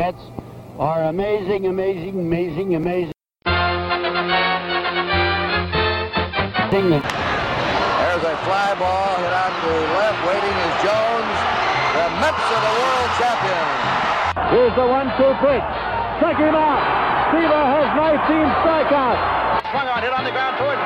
Mets are amazing, amazing, amazing, amazing. There's a fly ball hit out to left. Waiting is Jones. The Mets are the world champions. Here's the one-two pitch. Strike him out. Seaver has 19 strikeouts. Swung on, hit on the ground toward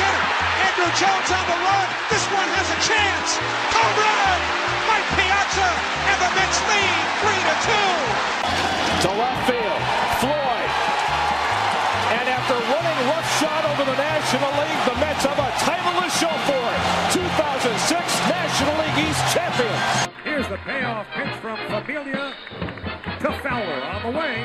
center. Andruw Jones on the run. This one has a chance. Home run! Mike Piazza and the Mets lead 3 to 2. To left field. Floyd. And after running roughshod over the National League, the Mets have a title to show for it. 2006 National League East champions. Here's the payoff pitch from Familia to Fowler on the way.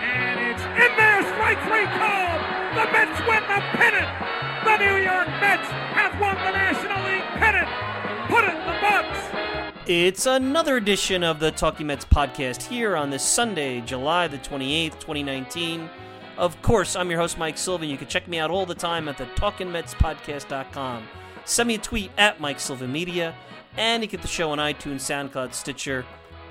And it's in there, strike three called. The Mets win the pennant. The New York Mets have won the National League pennant. Put it in the books. It's another edition of the Talking Mets podcast here on this Sunday, July the 28th, 2019. Of course, I'm your host, Mike Silva. You can check me out all the time at the TalkingMetsPodcast.com. Send me a tweet at Mike Silva Media, and you get the show on iTunes, SoundCloud, Stitcher,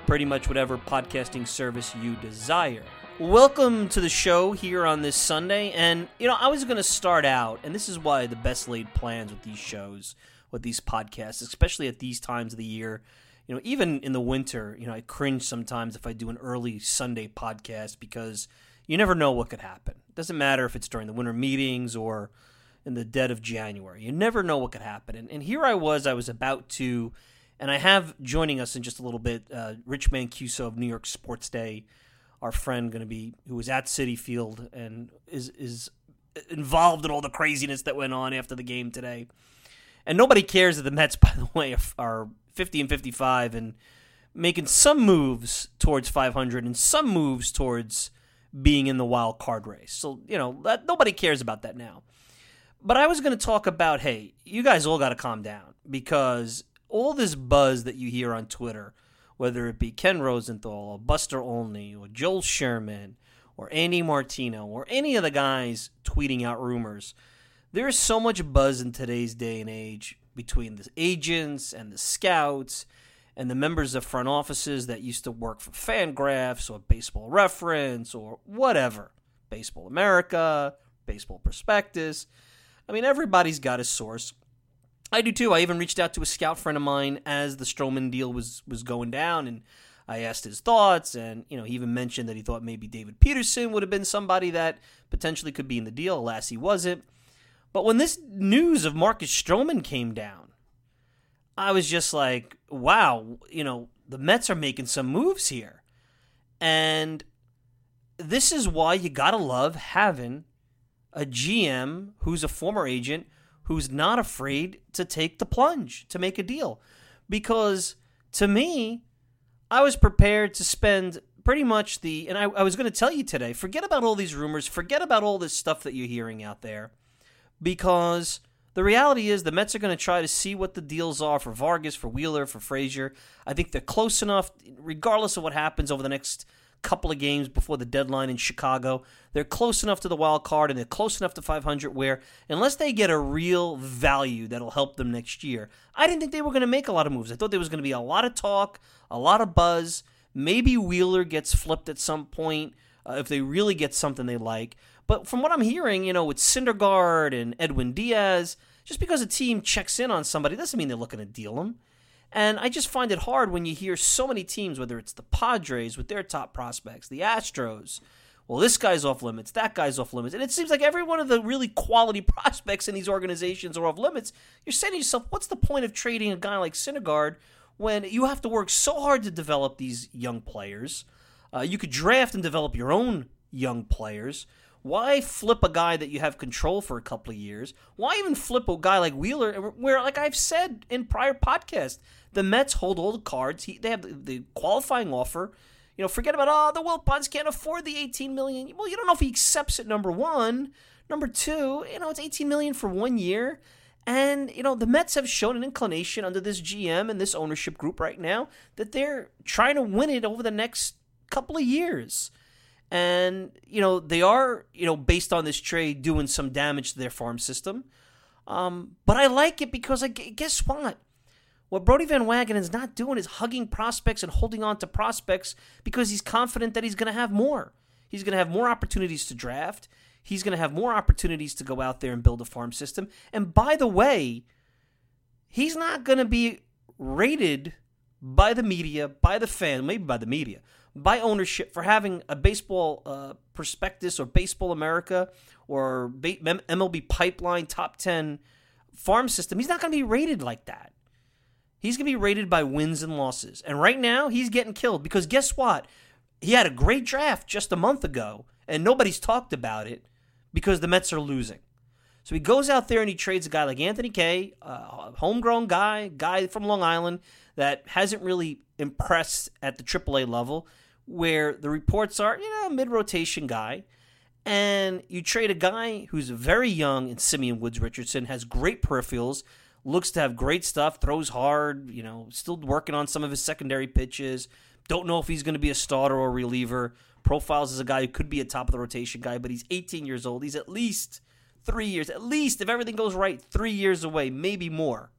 pretty much whatever podcasting service you desire. Welcome to the show here on this Sunday. And, you know, I was going to start out, and this is why the best laid plans with these shows, with these podcasts, especially at these times of the year. You know, even in the winter, you know, I cringe sometimes if I do an early Sunday podcast because you never know what could happen. It doesn't matter if it's during the winter meetings or in the dead of January. You never know what could happen. And, and here I was, I was about to, and I have joining us in just a little bit, uh, Rich Mancuso of New York Sports Day, our friend, going to be who was at Citi Field and is is involved in all the craziness that went on after the game today. And nobody cares that the Mets, by the way, are 50 and 55 and making some moves towards 500 and some moves towards being in the wild card race. So, you know, that, nobody cares about that now. But I was going to talk about hey, you guys all got to calm down because all this buzz that you hear on Twitter, whether it be Ken Rosenthal or Buster Olney or Joel Sherman or Andy Martino or any of the guys tweeting out rumors, there is so much buzz in today's day and age between the agents and the scouts and the members of front offices that used to work for Fangraphs or Baseball Reference or whatever, Baseball America, Baseball Prospectus. I mean, everybody's got a source. I do too. I even reached out to a scout friend of mine as the Stroman deal was was going down, and I asked his thoughts. And you know, he even mentioned that he thought maybe David Peterson would have been somebody that potentially could be in the deal. Alas, he wasn't. But when this news of Marcus Stroman came down, I was just like, wow, you know, the Mets are making some moves here. And this is why you got to love having a GM who's a former agent who's not afraid to take the plunge to make a deal. Because to me, I was prepared to spend pretty much the, and I, I was going to tell you today, forget about all these rumors, forget about all this stuff that you're hearing out there, because the reality is the Mets are going to try to see what the deals are for Vargas, for Wheeler, for Frazier. I think they're close enough, regardless of what happens over the next couple of games before the deadline in Chicago. They're close enough to the wild card and they're close enough to 500 where, unless they get a real value that'll help them next year, I didn't think they were going to make a lot of moves. I thought there was going to be a lot of talk, a lot of buzz. Maybe Wheeler gets flipped at some point uh, if they really get something they like. But from what I'm hearing, you know, with Syndergaard and Edwin Diaz, just because a team checks in on somebody doesn't mean they're looking to deal them. And I just find it hard when you hear so many teams, whether it's the Padres with their top prospects, the Astros, well, this guy's off limits, that guy's off limits. And it seems like every one of the really quality prospects in these organizations are off limits. You're saying to yourself, what's the point of trading a guy like Syndergaard when you have to work so hard to develop these young players? Uh, you could draft and develop your own young players. Why flip a guy that you have control for a couple of years? Why even flip a guy like Wheeler, where, like I've said in prior podcasts, the Mets hold all the cards. He, they have the, the qualifying offer. You know, forget about oh the Wilpons can't afford the 18 million. Well, you don't know if he accepts it. Number one, number two, you know it's 18 million for one year, and you know the Mets have shown an inclination under this GM and this ownership group right now that they're trying to win it over the next couple of years. And you know they are, you know, based on this trade, doing some damage to their farm system. Um, but I like it because I guess what? What Brodie Van Wagenen is not doing is hugging prospects and holding on to prospects because he's confident that he's going to have more. He's going to have more opportunities to draft. He's going to have more opportunities to go out there and build a farm system. And by the way, he's not going to be rated by the media, by the fan, maybe by the media, by ownership for having a baseball uh, prospectus or Baseball America or MLB Pipeline top 10 farm system. He's not going to be rated like that. He's going to be rated by wins and losses. And right now, he's getting killed because guess what? He had a great draft just a month ago, and nobody's talked about it because the Mets are losing. So he goes out there and he trades a guy like Anthony Kay, a homegrown guy, guy from Long Island that hasn't really impressed at the AAA level, where the reports are, you know, mid rotation guy. And you trade a guy who's very young in Simeon Woods Richardson, has great peripherals, looks to have great stuff, throws hard, you know, still working on some of his secondary pitches. Don't know if he's going to be a starter or a reliever. Profiles as a guy who could be a top of the rotation guy, but he's 18 years old. He's at least three years, at least if everything goes right, three years away, maybe more.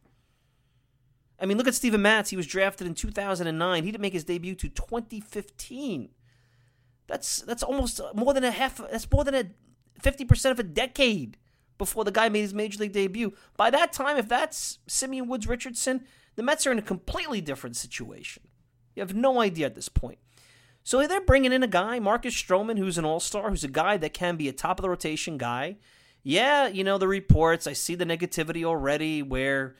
I mean, look at Steven Matz. He was drafted in 2009. He didn't make his debut to 2015. That's that's almost more than a half. That's more than a 50% of a decade before the guy made his major league debut. By that time, if that's Simeon Woods Richardson, the Mets are in a completely different situation. You have no idea at this point. So they're bringing in a guy, Marcus Stroman, who's an all star, who's a guy that can be a top of the rotation guy. Yeah, you know, the reports, I see the negativity already where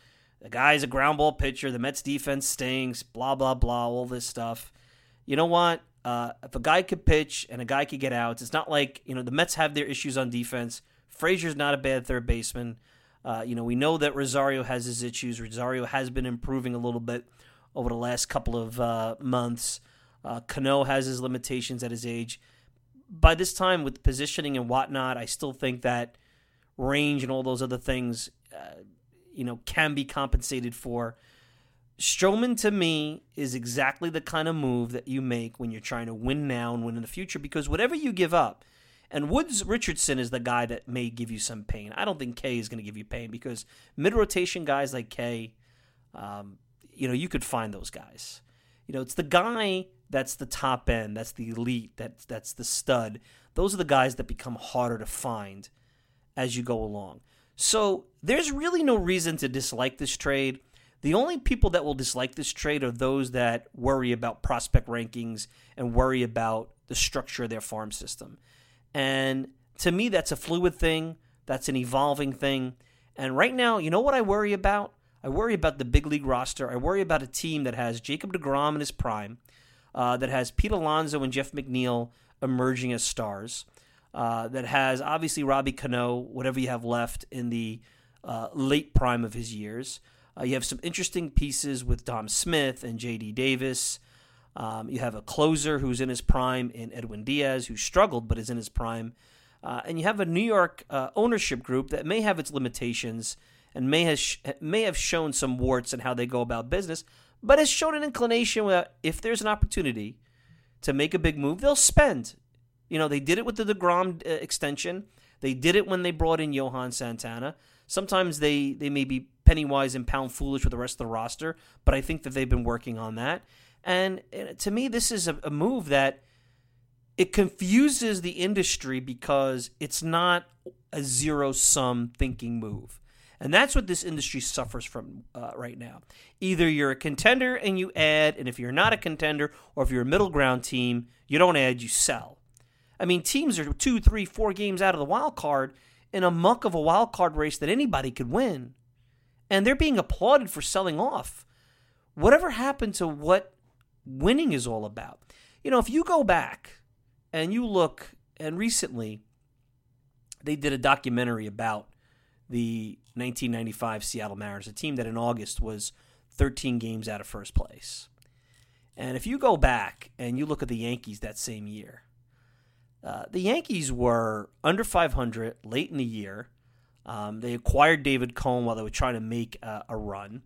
the guy's a ground ball pitcher, the Mets defense stinks, blah, blah, blah, all this stuff. You know what? Uh, if a guy could pitch and a guy could get outs, it's not like, you know, the Mets have their issues on defense. Frazier's not a bad third baseman. Uh, you know, we know that Rosario has his issues. Rosario has been improving a little bit over the last couple of uh, months. Uh, Cano has his limitations at his age. By this time, with positioning and whatnot, I still think that range and all those other things, uh, you know, can be compensated for. Stroman to me is exactly the kind of move that you make when you're trying to win now and win in the future because whatever you give up, and Woods Richardson is the guy that may give you some pain. I don't think Kay is going to give you pain because mid rotation guys like Kay, um, you know, you could find those guys. You know, it's the guy that's the top end, that's the elite, that's that's the stud. Those are the guys that become harder to find as you go along. So there's really no reason to dislike this trade. The only people that will dislike this trade are those that worry about prospect rankings and worry about the structure of their farm system. And to me, that's a fluid thing, that's an evolving thing. And right now, you know what I worry about? I worry about the big league roster. I worry about a team that has Jacob DeGrom in his prime, uh, that has Pete Alonso and Jeff McNeil emerging as stars, uh, that has obviously Robbie Cano, whatever you have left in the uh, late prime of his years. Uh, you have some interesting pieces with Dom Smith and J.D. Davis. Um, you have a closer who's in his prime in Edwin Diaz, who struggled but is in his prime. Uh, and you have a New York uh, ownership group that may have its limitations and may have, sh- may have shown some warts in how they go about business, but has shown an inclination that if there's an opportunity to make a big move, they'll spend. You know, they did it with the DeGrom uh, extension. They did it when they brought in Johan Santana. Sometimes they, they may be penny wise and pound foolish with the rest of the roster, but I think that they've been working on that. And to me, this is a, a move that it confuses the industry because it's not a zero sum thinking move. And that's what this industry suffers from uh, right now. Either you're a contender and you add, and if you're not a contender, or if you're a middle ground team, you don't add, you sell. I mean, teams are two, three, four games out of the wild card in a muck of a wild card race that anybody could win. And they're being applauded for selling off. Whatever happened to what winning is all about. You know, if you go back and you look, and recently they did a documentary about the 1995 Seattle Mariners, a team that in August was 13 games out of first place. And if you go back and you look at the Yankees that same year, uh, the Yankees were under 500 late in the year. Um, they acquired David Cone while they were trying to make uh, a run.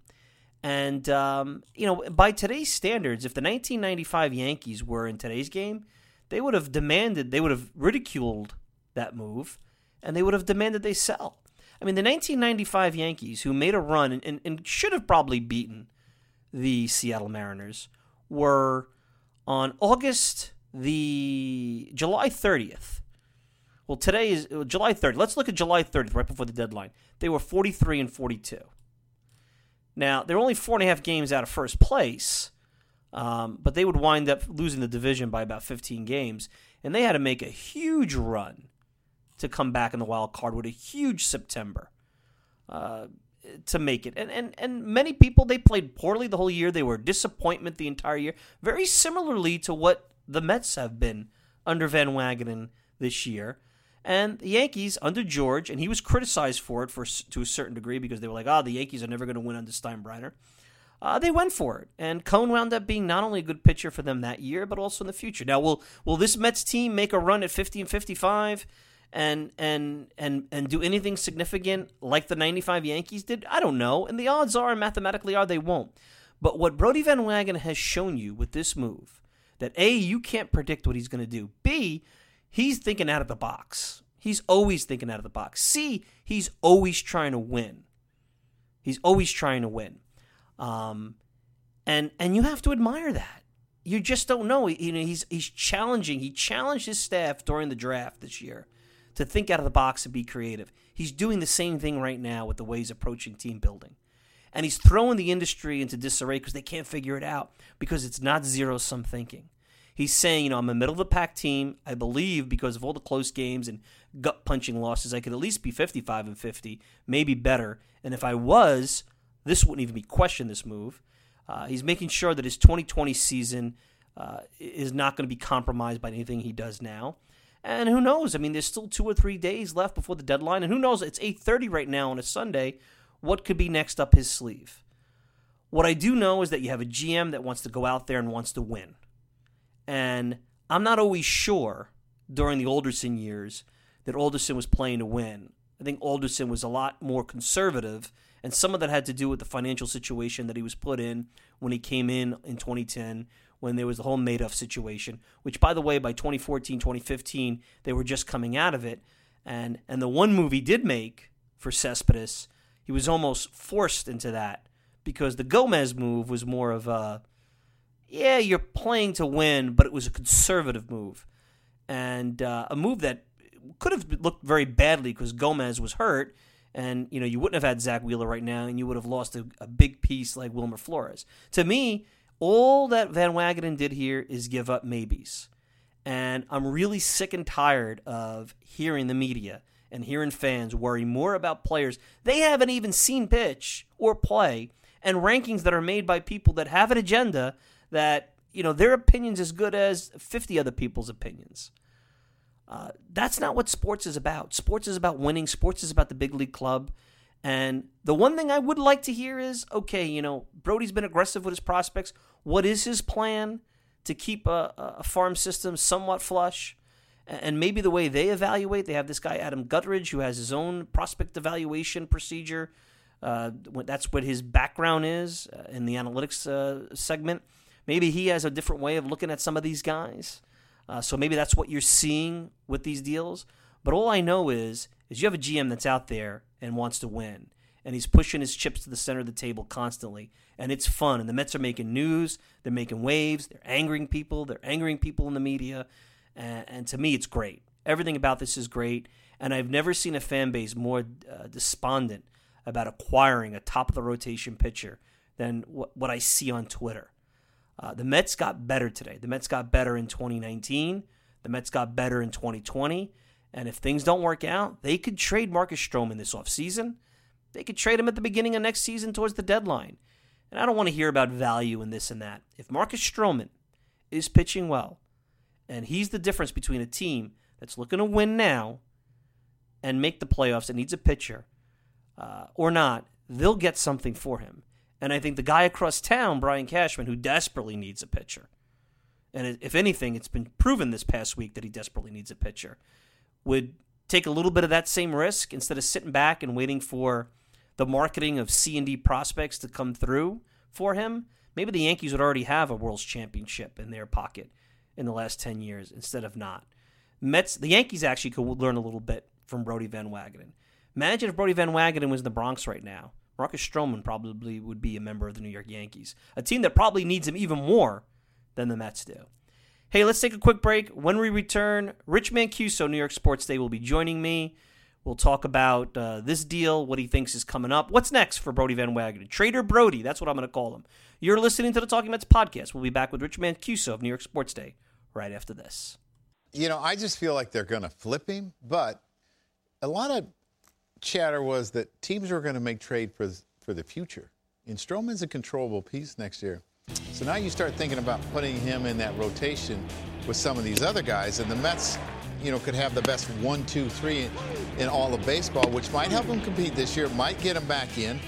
And, um, you know, by today's standards, if the 1995 Yankees were in today's game, they would have demanded, they would have ridiculed that move, and they would have demanded they sell. I mean, the 1995 Yankees, who made a run and, and, and should have probably beaten the Seattle Mariners, were on August the July 30th. Well, today is uh, July 30th. Let's look at July 30th, right before the deadline. They were 43 and 42. Now, they're only four and a half games out of first place, um, but they would wind up losing the division by about 15 games. And they had to make a huge run to come back in the wild card with a huge September uh, to make it. And, and and many people they played poorly the whole year. They were a disappointment the entire year. Very similarly to what the Mets have been under Van Wagenen this year. And the Yankees under George, and he was criticized for it for to a certain degree because they were like, "Oh, the Yankees are never going to win under Steinbrenner." Uh, they went for it, and Cone wound up being not only a good pitcher for them that year, but also in the future. Now, will will this Mets team make a run at fifty and fifty five? and and and and do anything significant like the 95 Yankees did? I don't know. And the odds are mathematically are they won't. But what Brodie Van Wagenen has shown you with this move that A, you can't predict what he's going to do. B, he's thinking out of the box. He's always thinking out of the box. C, he's always trying to win. He's always trying to win. Um, and and you have to admire that. You just don't know. You know, he's he's challenging. He challenged his staff during the draft this year to think out of the box and be creative. He's doing the same thing right now with the way he's approaching team building. And he's throwing the industry into disarray because they can't figure it out because it's not zero sum thinking. He's saying, you know, I'm a middle of the pack team. I believe because of all the close games and gut punching losses, I could at least be 55 and 50, maybe better. And if I was, this wouldn't even be questioned, this move. Uh, he's making sure that his 2020 season uh, is not going to be compromised by anything he does now. And who knows? I mean, there's still two or three days left before the deadline, and who knows? It's 8:30 right now on a Sunday. What could be next up his sleeve? What I do know is that you have a GM that wants to go out there and wants to win. And I'm not always sure during the Alderson years that Alderson was playing to win. I think Alderson was a lot more conservative, and some of that had to do with the financial situation that he was put in when he came in in 2010, when there was the whole Madoff situation, which, by the way, by 2014, 2015, they were just coming out of it. And, and the one move he did make for Cespedes, he was almost forced into that because the Gomez move was more of a, yeah, you're playing to win, but it was a conservative move. And uh, a move that could have looked very badly because Gomez was hurt. And, you know, you wouldn't have had Zack Wheeler right now, and you would have lost a, a big piece like Wilmer Flores. To me, all that Van Wagenen did here is give up maybes. And I'm really sick and tired of hearing the media and hearing fans worry more about players they haven't even seen pitch or play and rankings that are made by people that have an agenda that, you know, their opinion's as good as 50 other people's opinions. Uh, that's not what sports is about. Sports is about winning. Sports is about the big league club. And the one thing I would like to hear is okay, you know, Brodie's been aggressive with his prospects. What is his plan to keep a, a farm system somewhat flush? And maybe the way they evaluate, they have this guy, Adam Guttridge, who has his own prospect evaluation procedure. Uh, that's what his background is uh, in the analytics uh, segment. Maybe he has a different way of looking at some of these guys. Uh, so maybe that's what you're seeing with these deals. But all I know is is you have a GM that's out there and wants to win, and he's pushing his chips to the center of the table constantly, and it's fun. And the Mets are making news, they're making waves, they're angering people, they're angering people in the media, and, and to me, it's great. Everything about this is great, and I've never seen a fan base more uh, despondent about acquiring a top of the rotation pitcher than what, what I see on Twitter. Uh, the Mets got better today. The Mets got better in 2019. The Mets got better in 2020. And if things don't work out, they could trade Marcus Stroman this offseason. They could trade him at the beginning of next season towards the deadline. And I don't want to hear about value and this and that. If Marcus Stroman is pitching well, and he's the difference between a team that's looking to win now and make the playoffs and needs a pitcher, uh, or not, they'll get something for him. And I think the guy across town, Brian Cashman, who desperately needs a pitcher, and if anything, it's been proven this past week that he desperately needs a pitcher, would take a little bit of that same risk instead of sitting back and waiting for the marketing of C and D prospects to come through for him. Maybe the Yankees would already have a World's Championship in their pocket in the last ten years instead of not. Mets, the Yankees actually could learn a little bit from Brodie Van Wagenen. Imagine if Brodie Van Wagenen was in the Bronx right now. Marcus Stroman probably would be a member of the New York Yankees, a team that probably needs him even more than the Mets do. Hey, let's take a quick break. When we return, Rich Mancuso, New York Sports Day, will be joining me. We'll talk about uh, this deal, what he thinks is coming up. What's next for Brodie Van Wagenen? Trader Brodie, that's what I'm going to call him. You're listening to the Talking Mets podcast. We'll be back with Rich Mancuso of New York Sports Day right after this. You know, I just feel like they're going to flip him, but a lot of chatter was that teams were going to make trade for for the future. And Stroman's a controllable piece next year. So now you start thinking about putting him in that rotation with some of these other guys, and the Mets, you know, could have the best one, two, three in, in all of baseball, which might help them compete this year, might get them back in.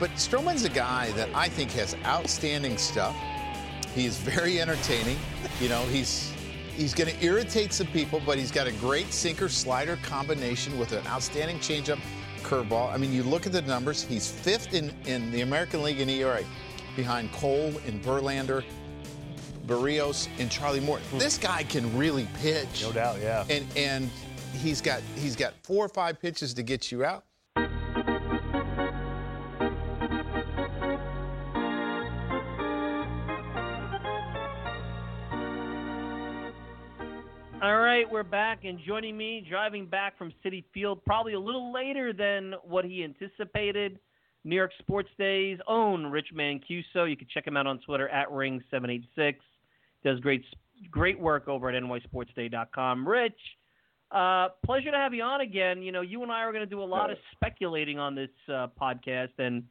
But Stroman's a guy that I think has outstanding stuff. He's very entertaining. You know, he's he's going to irritate some people, but he's got a great sinker slider combination with an outstanding changeup curveball. I mean, you look at the numbers, he's fifth in, in the American League in ERA behind Cole and Verlander, Berrios, and Charlie Morton. Hmm. This guy can really pitch. No doubt, yeah. And and he's got he's got four or five pitches to get you out. All right, we're back, and joining me, driving back from Citi Field, probably a little later than what he anticipated. New York Sports Day's own Rich Mancuso. You can check him out on Twitter at Ring786. Does great great work over at nysportsday.com. Rich, uh, pleasure to have you on again. You know, you and I are going to do a lot of speculating on this uh, podcast, and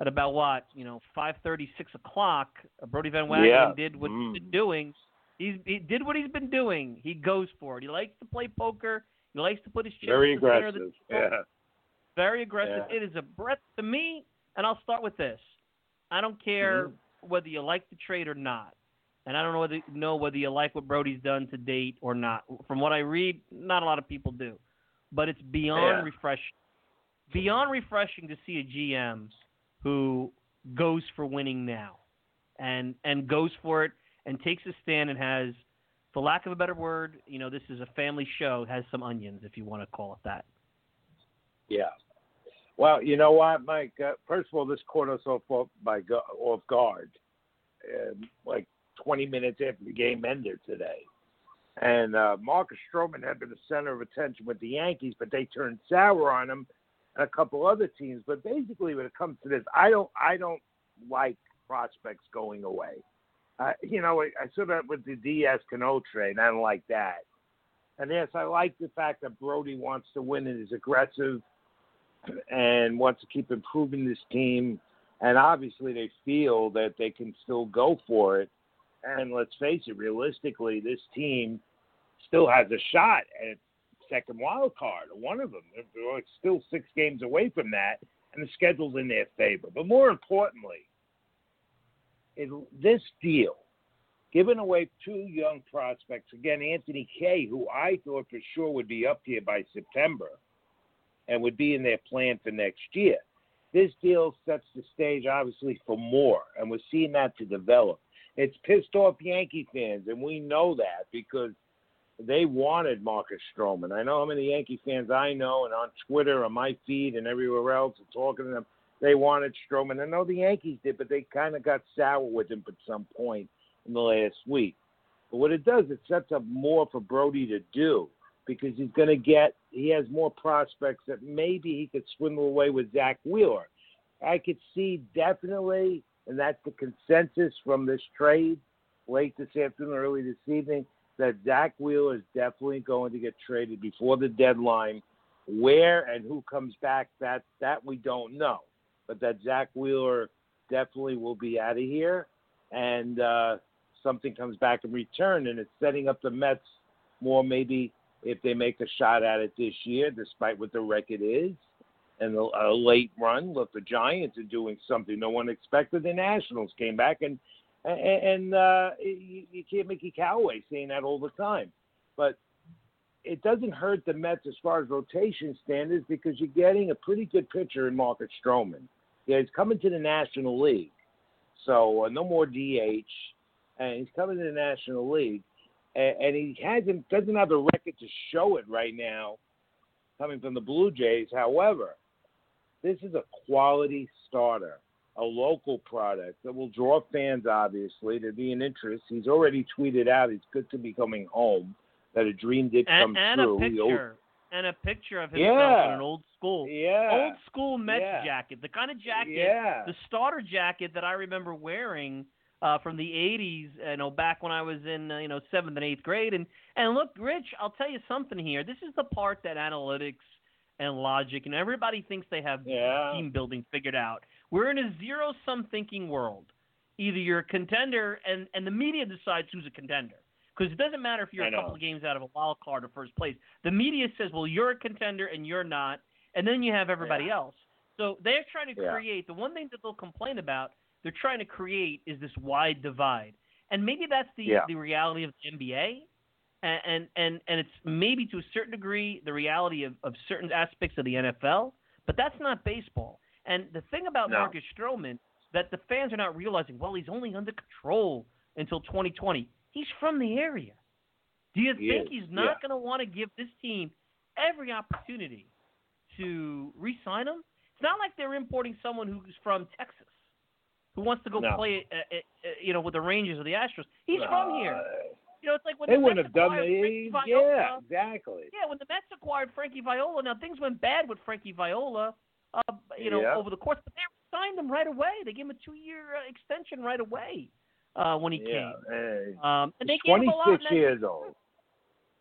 at about what you know, five thirty, six o'clock, Brodie Van Wagenen Yeah. did what Mm. he's been doing. He's, he did what he's been doing. He goes for it. He likes to play poker. He likes to put his chips Very in the the aggressive. Yeah. Very aggressive. Yeah. It is a breath to me, and I'll start with this. I don't care Mm-hmm. whether you like the trade or not, and I don't know whether know whether you like what Brodie's done to date or not. From what I read, not a lot of people do, but it's beyond Yeah. refreshing. Beyond refreshing to see a GM who goes for winning now, and and goes for it and takes a stand and has, for lack of a better word, you know, this is a family show. Has some onions, if you want to call it that. Yeah. Well, you know what, Mike? Uh, first of all, this caught us off off by off guard, um, like 20 minutes after the game ended today. And uh, Marcus Stroman had been the center of attention with the Yankees, but they turned sour on him and a couple other teams. But basically, when it comes to this, I don't, I don't like prospects going away. Uh, you know, I, I saw that with the Diaz Cano trade. I don't like that. And yes, I like the fact that Brodie wants to win and is aggressive and wants to keep improving this team. And obviously, they feel that they can still go for it. And let's face it, realistically, this team still has a shot at second wild card, one of them. They're still six games away from that, and the schedule's in their favor. But more importantly, it, this deal, giving away two young prospects, again, Anthony Kay, who I thought for sure would be up here by September and would be in their plan for next year. This deal sets the stage, obviously, for more, and we're seeing that to develop. It's pissed off Yankee fans, and we know that because they wanted Marcus Stroman. I know how many Yankee fans I know, and on Twitter, on my feed, and everywhere else, and talking to them, they wanted Stroman. I know the Yankees did, but they kind of got sour with him at some point in the last week. But what it does, it sets up more for Brodie to do because he's going to get, he has more prospects that maybe he could swindle away with Zack Wheeler. I could see definitely, and that's the consensus from this trade late this afternoon, early this evening, that Zack Wheeler is definitely going to get traded before the deadline. Where and who comes back, that that we don't know. But that Zack Wheeler definitely will be out of here, and uh, something comes back in return, and it's setting up the Mets more maybe if they make a shot at it this year, despite what the record is. and a, late run. Look, the Giants are doing something no one expected. The Nationals came back, and and, uh, you, you can't make a Callaway saying that all the time, but it doesn't hurt the Mets as far as rotation standards because you're getting a pretty good pitcher in Marcus Stroman. Yeah, he's coming to the National League, so uh, no more DH, and he's coming to the National League, and, and he hasn't doesn't have the record to show it right now, coming from the Blue Jays. However, this is a quality starter, a local product that will draw fans. Obviously, to be an interest. He's already tweeted out he's good to be coming home. That a dream did come and, and true. a picture and a picture of himself Yeah. in an old school Yeah. old school Mets Yeah. jacket, the kind of jacket, Yeah. the starter jacket that I remember wearing uh, from the '80s. You know, back when I was in uh, you know seventh and eighth grade. And and look, Rich, I'll tell you something here. This is the part that analytics and logic and everybody thinks they have Yeah. team building figured out. We're in a zero sum thinking world. Either you're a contender, and and the media decides who's a contender. Because it doesn't matter if you're a couple of games out of a wild card or first place. The media says, well, you're a contender and you're not, and then you have everybody else. So they're trying to Yeah. create the one thing that they'll complain about. They're trying to create is this wide divide, and maybe that's the Yeah. the reality of the NBA, and and and, and it's maybe to a certain degree the reality of, of certain aspects of the NFL, but that's not baseball. And the thing about No. Marcus Stroman that the fans are not realizing, well, he's only under control until 2020. He's from the area. Do you He think is, he's not yeah. going to want to give this team every opportunity to re-sign him? It's not like they're importing someone who's from Texas who wants to go No. play, uh, uh, uh, you know, with the Rangers or the Astros. He's from here. You know, it's like when They the wouldn't Mets have done the Viola, yeah, exactly. yeah, when the Mets acquired Frankie Viola, now things went bad with Frankie Viola, uh, you know, Yeah. over the course, but they signed him right away. They gave him a two-year uh, extension right away uh, when he Yeah, came. uh, Um, and they he's gave him a lot. 26 years old.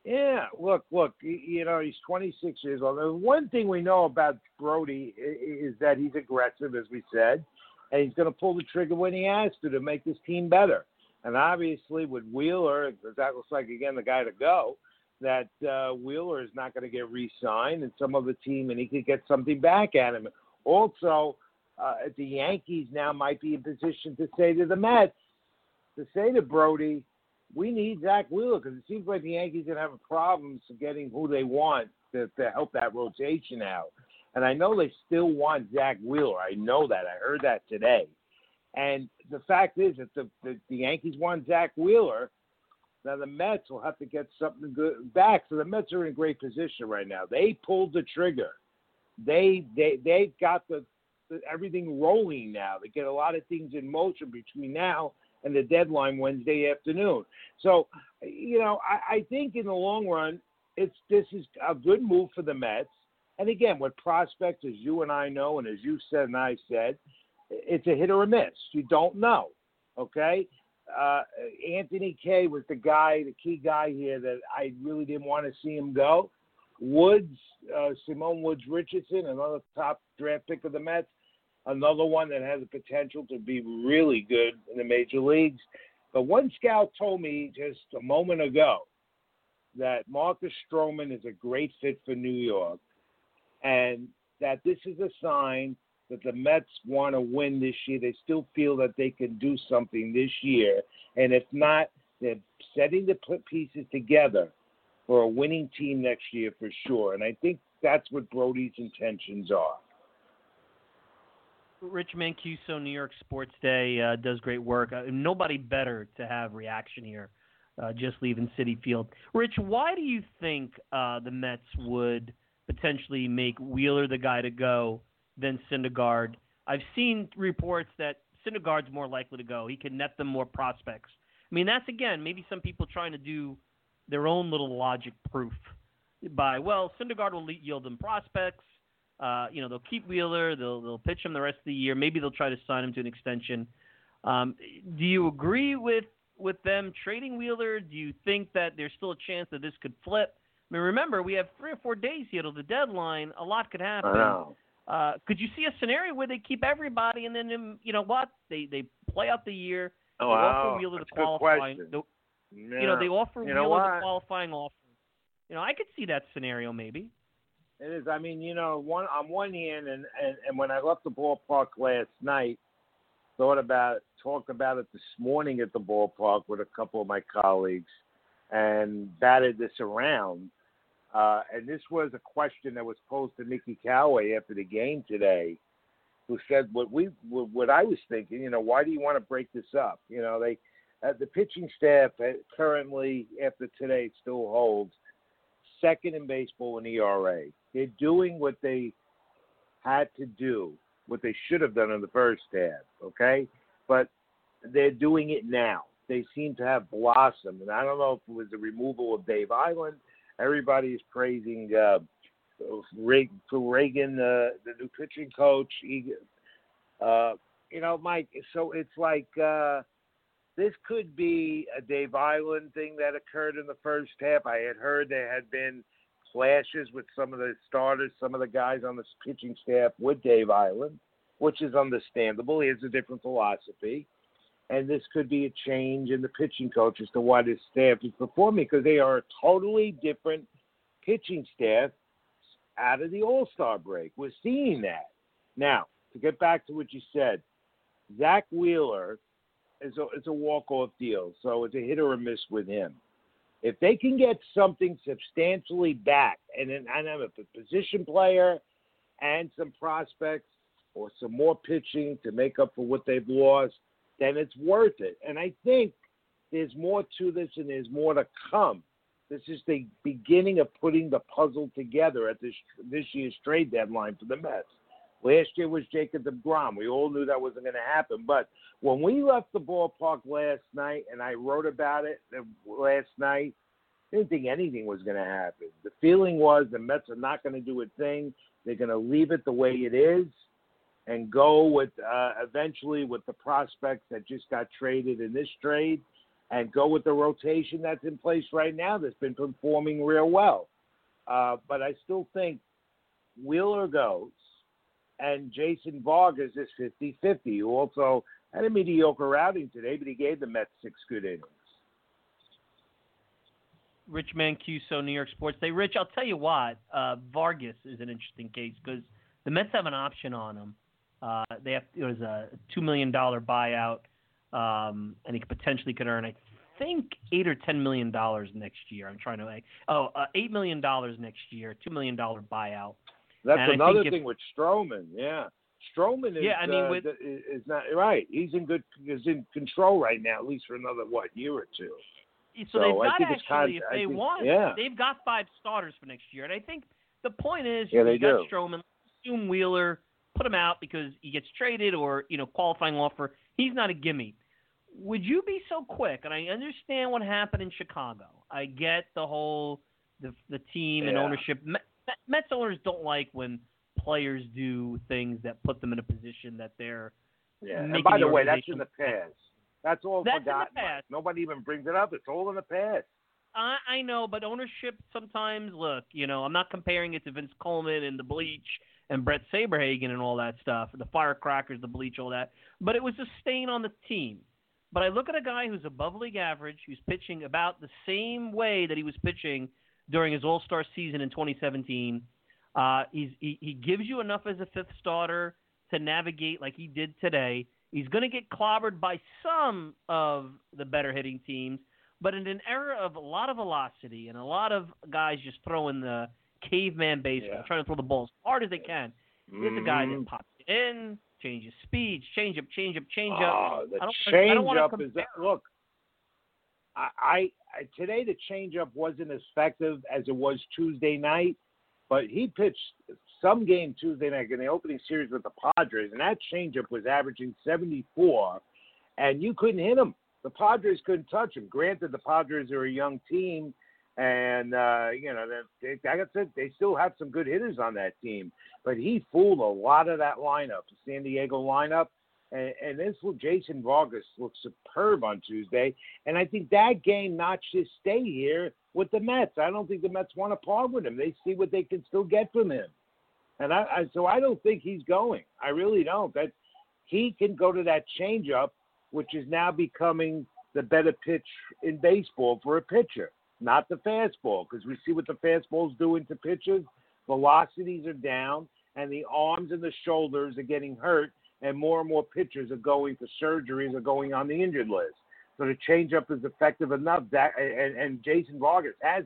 Yeah, look, look, you know, he's 26 years old. And one thing we know about Brodie is that he's aggressive, as we said, and he's going to pull the trigger when he has to to make this team better. And obviously, with Wheeler, that looks like, again, the guy to go, that uh, Wheeler is not going to get re signed and some other team, and he could get something back at him. Also, uh, the Yankees now might be in position to say to the Mets, to say to Brodie, we need Zack Wheeler because it seems like the Yankees are have problems getting who they want to, to help that rotation out. And I know they still want Zack Wheeler. I know that. I heard that today. And the fact is that the, the, the Yankees want Zack Wheeler. Now the Mets will have to get something good back. So the Mets are in great position right now. They pulled the trigger. They they they've got the, the everything rolling now. They get a lot of things in motion between now and the deadline Wednesday afternoon. So, you know, I, I think in the long run, it's this is a good move for the Mets. And again, with prospects, as you and I know, and as you said and I said, it's a hit or a miss. You don't know. Okay. Uh, Anthony Kay was the guy, the key guy here that I really didn't want to see him go. Woods, uh, Simone Woods Richardson, another top draft pick of the Mets, another one that has the potential to be really good in the major leagues. But one scout told me just a moment ago that Marcus Stroman is a great fit for New York, and that this is a sign that the Mets want to win this year. They still feel that they can do something this year, and if not, they're setting the pieces together for a winning team next year for sure. And I think that's what Brodie's intentions are. Rich Mancuso, New York Sports Day, uh, does great work. Uh, nobody better to have reaction here. Uh, just leaving Citi Field. Rich, why do you think uh, the Mets would potentially make Wheeler the guy to go than Syndergaard? I've seen reports that Syndergaard's more likely to go. He can net them more prospects. I mean, that's again maybe some people trying to do their own little logic proof by well, Syndergaard will yield them prospects. Uh, you know, they'll keep Wheeler. They'll they'll pitch him the rest of the year. Maybe they'll try to sign him to an extension. Um, do you agree with with them trading Wheeler? Do you think that there's still a chance that this could flip? I mean, remember we have three or four days here till the deadline. A lot could happen. I know. Uh, could you see a scenario where they keep everybody and then um, you know what they they play out the year? Oh, they offer wow. Wheeler That's the a good qualifying. question. the- you know they offer You know Wheeler the qualifying offer. You know I could see that scenario maybe. It is. I mean, you know, one on one hand, and, and and when I left the ballpark last night, thought about talked about it this morning at the ballpark with a couple of my colleagues, and batted this around. Uh, and this was a question that was posed to Mickey Callaway after the game today, who said what we what I was thinking. You know, why do you want to break this up? You know, they uh, the pitching staff uh, currently after today still holds second in baseball in ERA. They're doing what they had to do, what they should have done in the first half, okay? But they're doing it now. They seem to have blossomed. And I don't know if it was the removal of Dave Eiland. Everybody is praising uh, Regan, Regan uh, the pitching coach. He, uh, you know, Mike, so it's like uh, this could be a Dave Eiland thing that occurred in the first half. I had heard there had been clashes with some of the starters, some of the guys on the pitching staff with Dave Eiland, which is understandable. He has a different philosophy. And this could be a change in the pitching coach as to why this staff is performing because they are a totally different pitching staff out of the All Star break. We're seeing that. Now, to get back to what you said, Zack Wheeler is a, a walk off deal, so it's a hit or a miss with him. If they can get something substantially back, and then I know a position player and some prospects or some more pitching to make up for what they've lost, then it's worth it. And I think there's more to this, and there's more to come. This is the beginning of putting the puzzle together at this this year's trade deadline for the Mets. Last year was Jacob DeGrom. We all knew that wasn't going to happen. But when we left the ballpark last night, and I wrote about it last night, I didn't think anything was going to happen. The feeling was the Mets are not going to do a thing. They're going to leave it the way it is and go with uh, eventually with the prospects that just got traded in this trade and go with the rotation that's in place right now that's been performing real well. Uh, but I still think Wheeler goes and Jason Vargas is 50 50, who also had a mediocre outing today, but he gave the Mets six good innings. Rich Mancuso, New York Sports Day. Rich, I'll tell you what, uh, Vargas is an interesting case because the Mets have an option on him. Uh, they have it was a two million dollar buyout, um, and he potentially could earn, I think, eight or ten million dollars next year. I'm trying to like, oh, uh, eight million dollars next year, two million dollar buyout. That's And another think if- thing with Stroman. Yeah, Stroman is Yeah, I mean, uh, with- th- is not right. He's in good is in control right now, at least for another what year or two. So, So they've got actually, con- if they think- want, yeah. they've got five starters for next year. And I think the point is, Yeah, you they got do. Stroman, assume Wheeler, put him out because he gets traded or you know qualifying offer. He's not a gimme. Would you be so quick? And I understand what happened in Chicago. I get the whole the the team and Yeah. ownership. Met- Mets owners don't like when players do things that put them in a position that they're Yeah. And by the way, that's in the past. That's all That's in the forgotten. past. Nobody even brings it up. It's all in the past. I, I know, but ownership sometimes look, you know, I'm not comparing it to Vince Coleman and the bleach and Bret Saberhagen and all that stuff, the firecrackers, the bleach, all that. But it was a stain on the team. But I look at a guy who's above league average, who's pitching about the same way that he was pitching during his All Star season in 2017. Uh, he's, he, he gives you enough as a fifth starter to navigate like he did today. He's going to get clobbered by some of the better hitting teams, but in an era of a lot of velocity and a lot of guys just throwing the caveman baseball, Yeah. trying to throw the ball as hard as they can, there's a guy that Mhm. pops in, changes speeds, change up, change up, change Oh, up. the I don't, I change don't up is look. I, I today the change up wasn't as effective as it was Tuesday night, but he pitched some game Tuesday night in the opening series with the Padres, and that changeup was averaging 74, and you couldn't hit him. The Padres couldn't touch him. Granted, the Padres are a young team, and uh, you know they, like I said, they still have some good hitters on that team. But he fooled a lot of that lineup, the San Diego lineup, and, and this Jason Vargas looked superb on Tuesday. And I think that game notched his stay here with the Mets. I don't think the Mets want to part with him. They see what they can still get from him, and I, I so I don't think he's going. I really don't. That he can go to that changeup, which is now becoming the better pitch in baseball for a pitcher, not the fastball, because we see what the fastball's doing to pitchers. velocities are down, and the arms and the shoulders are getting hurt, and more and more pitchers are going for surgeries or going on the injured list. So the changeup is effective enough that, and, and Jason Vargas has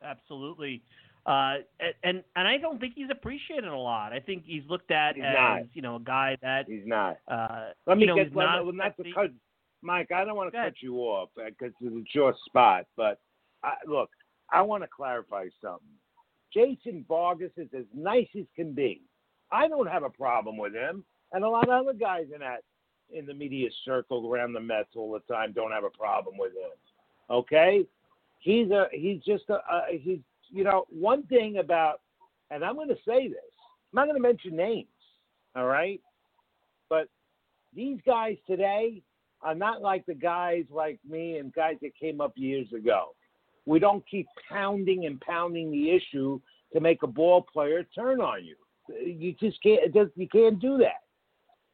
that. Absolutely. Uh, and and I don't think he's appreciated a lot. I think he's looked at He's as not. you know a guy that He's not. uh, Let me you know, get he's let- not, not to cut, Mike. I don't want to cut you off because it's your spot. But I, look, I want to clarify something. Jason Vargas is as nice as can be. I don't have a problem with him, and a lot of other guys in that in the media circle around the Mets all the time don't have a problem with him. Okay, he's a he's just a, a he's you know one thing about, and I'm going to say this. I'm not going to mention names. All right, but these guys today are not like the guys like me and guys that came up years ago. We don't keep pounding and pounding the issue to make a ball player turn on you. You just can't. It does, you can't do that.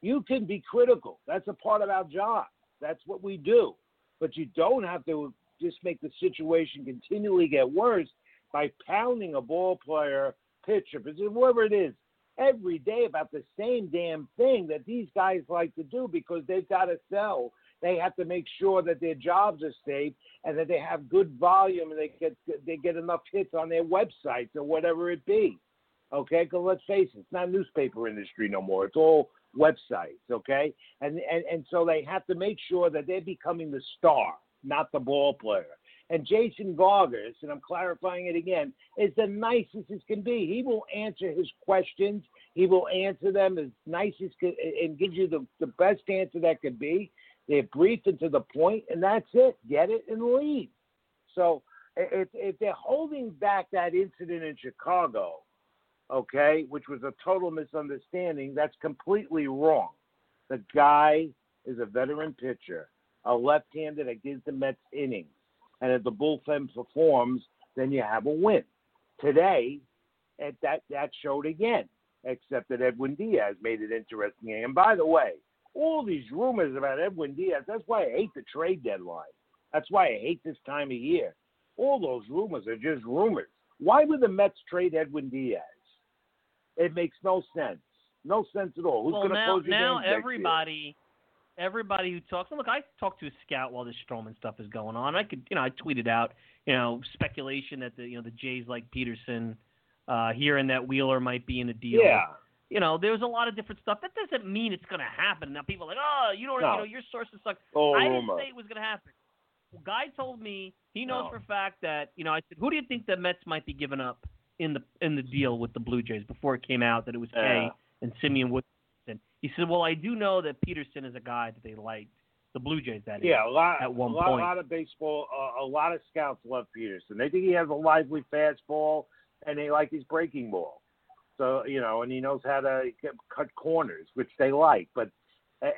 You can be critical. That's a part of our job. That's what we do. But you don't have to just make the situation continually get worse by pounding a ball player, pitcher, whoever it is, every day about the same damn thing that these guys like to do because they've got to sell. They have to make sure that their jobs are safe and that they have good volume and they get they get enough hits on their websites or whatever it be. Okay, because let's face it, it's not newspaper industry no more. It's all websites. Okay, and and and so they have to make sure that they're becoming the star, not the ball player. And Jason Vargas, and I'm clarifying it again, is the nicest as can be. He will answer his questions. He will answer them as nice as can, and gives you the, the best answer that could be. They're brief and to the point, and that's it. Get it and leave. So if, if they're holding back that incident in Chicago, okay, which was a total misunderstanding, that's completely wrong. The guy is a veteran pitcher, a left-hander that gives the Mets innings and if the bullpen performs, then you have a win. Today, it, that that showed again, except that Edwin Diaz made it interesting. And by the way, all these rumors about Edwin Diaz, that's why I hate the trade deadline. That's why I hate this time of year. All those rumors are just rumors. Why would the Mets trade Edwin Diaz? It makes no sense. No sense at all. Who's well, going to close your now games everybody, everybody who talks. Look, I talked to a scout while this Stroman stuff is going on. I could, you know, I tweeted out, you know, speculation that the, you know, the Jays like Peterson, uh, hearing that Wheeler might be in a deal. Yeah. You know, there's a lot of different stuff. That doesn't mean it's going to happen. Now people are like, oh, you don't, No. you know, your sources suck. All I didn't say it was going to happen. Well, Guy told me he knows No. for a fact that you know. I said, who do you think the Mets might be giving up in the in the deal with the Blue Jays before it came out that it was Kay Yeah. and Simeon Woodson? He said, well, I do know that Peterson is a guy that they liked. The Blue Jays, that is. Yeah, a lot, at one a lot, point. lot of baseball, uh, a lot of scouts love Peterson. They think he has a lively fastball, and they like his breaking ball. So you know, and he knows how to cut corners, which they like. But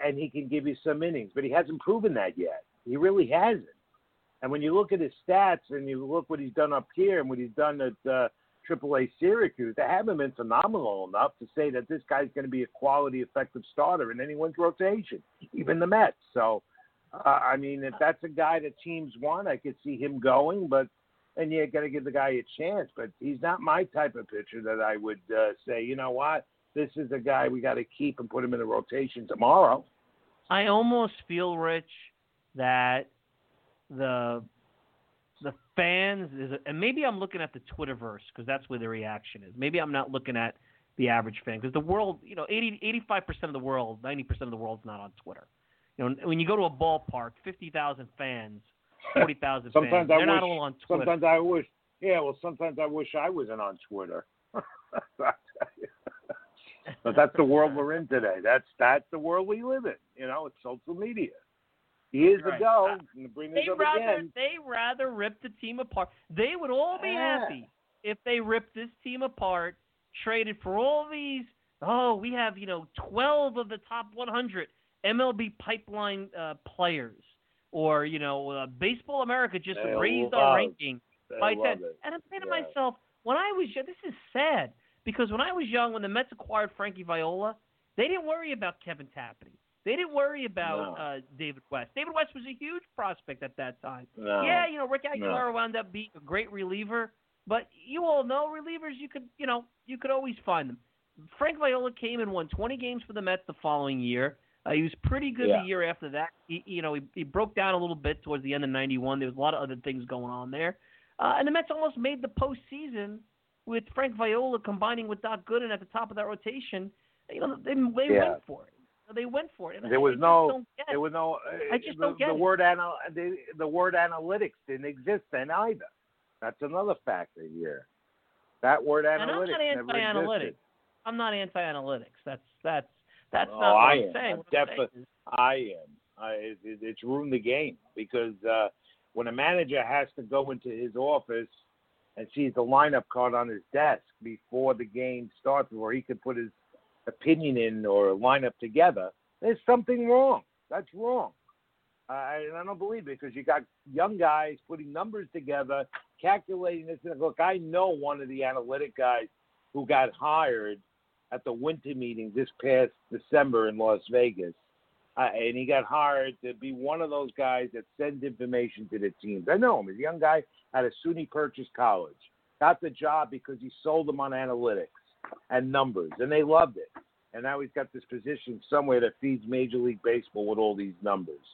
and he can give you some innings, but he hasn't proven that yet. He really hasn't. And when you look at his stats and you look what he's done up here and what he's done at uh, AAA Syracuse, they haven't been phenomenal enough to say that this guy's going to be a quality, effective starter in anyone's rotation, even the Mets. So, uh, I mean, if that's a guy that teams want, I could see him going, but and you got to give the guy a chance. But he's not my type of pitcher that I would uh, say, you know what, this is a guy we got to keep and put him in the rotation tomorrow. I almost feel, Rich, that the the fans is, and maybe I'm looking at the Twitterverse because that's where the reaction is. Maybe I'm not looking at the average fan because the world, you know, 80, 85 percent of the world, 90 percent of the world's not on Twitter. You know, when you go to a ballpark, 50,000 fans, 40,000 fans, Sometimes I they're not all on Twitter. Sometimes I wish, yeah, well, sometimes I wish I wasn't on Twitter. but that's the world we're in today. That's that's the world we live in. You know, it's social media. Years Right. ago, and bring they up rather again. they rather rip the team apart. They would all be Yeah. happy if they ripped this team apart, traded for all these. Oh, we have you know twelve of the top 100 MLB pipeline uh, players, or you know uh, Baseball America just They raised love- our ranking by ten. it. And I'm saying to myself, when I was young, this is sad because when I was young, when the Mets acquired Frankie Viola, they didn't worry about Kevin Tapani. They didn't worry about No. uh, David West. David West was a huge prospect at that time. No. Yeah, you know, Rick No. Wound up being a great reliever, But you all know relievers. You could, you know, you could always find them. Frank Viola came and won 20 games for the Mets the following year. Uh, he was pretty good Yeah. the year after that. He, you know, he, he broke down a little bit towards the end of '91. There was a lot of other things going on there, uh, and the Mets almost made the postseason with Frank Viola combining with Doc Gooden at the top of that rotation. You know, they, they Yeah. went for it. They went for it. And There I- was no- There was no. I just the, don't get the it. word anal the, the word analytics didn't exist then either. That's another factor here. That word analytics And I'm analytics not never anti-analytics. existed. I'm not anti-analytics. That's that's that's Oh, not what I I'm am. saying. I'm What I'm saying is- I am. I, it- it's ruined the game because uh, when a manager has to go into his office and sees the lineup card on his desk before the game starts, where he could put his opinion in or line up together, there's something wrong. That's wrong. I, and I don't believe it because you got young guys putting numbers together, calculating this. And look, I know one of the analytic guys who got hired at the winter meeting this past December in Las Vegas. Uh, and he got hired to be one of those guys that sends information to the teams. I know him. He's a young guy out of SUNY Purchase College. Got the job because he sold them on analytics and numbers, and they loved it. And now he's got this position somewhere that feeds Major League Baseball with all these numbers.